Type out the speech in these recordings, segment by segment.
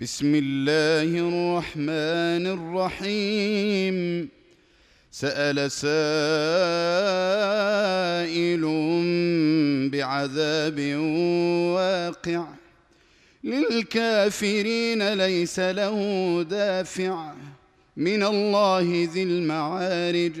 بسم الله الرحمن الرحيم. سأل سائل بعذاب واقع. للكافرين ليس له دافع. من الله ذي المعارج.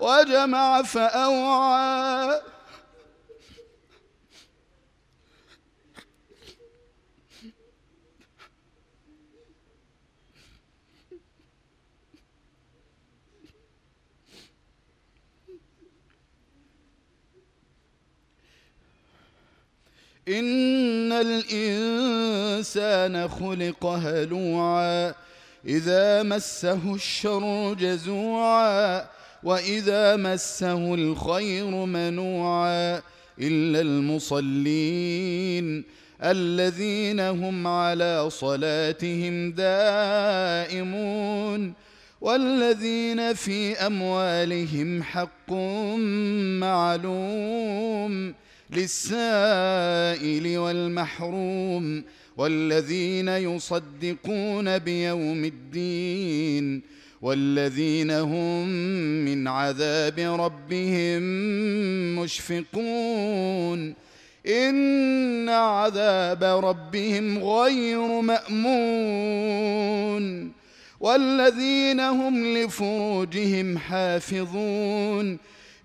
وجمع فأوعى. إن الإنسان خلق هلوعا إذا مسه الشر جزوعا واذا مسه الخير منوعا الا المصلين الذين هم على صلاتهم دائمون والذين في اموالهم حق معلوم للسائل والمحروم والذين يصدقون بيوم الدين والذين هم من عذاب ربهم مشفقون. إن عذاب ربهم غير مأمون. والذين هم لفروجهم حافظون.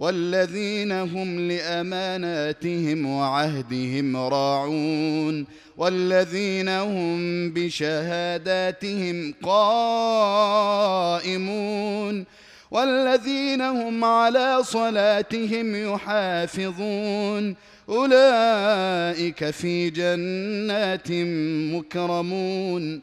والذين هم لأماناتهم وعهدهم راعون والذين هم بشهاداتهم قائمون والذين هم على صلاتهم يحافظون أولئك في جنات مكرمون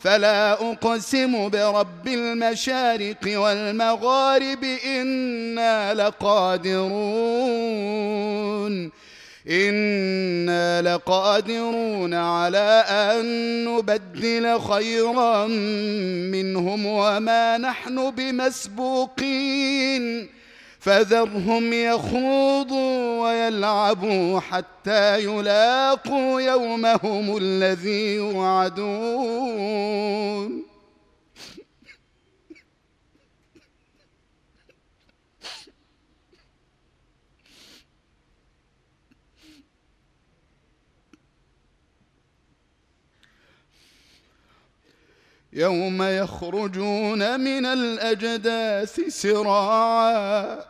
فلا أقسم برب المشارق والمغارب إنا لقادرون إنا لقادرون على أن نبدل خيرا منهم وما نحن بمسبوقين. فذرهم يخوضوا ويلعبوا حتى يلاقوا يومهم الذي يوعدون. يوم يخرجون من الأجداث سراعا.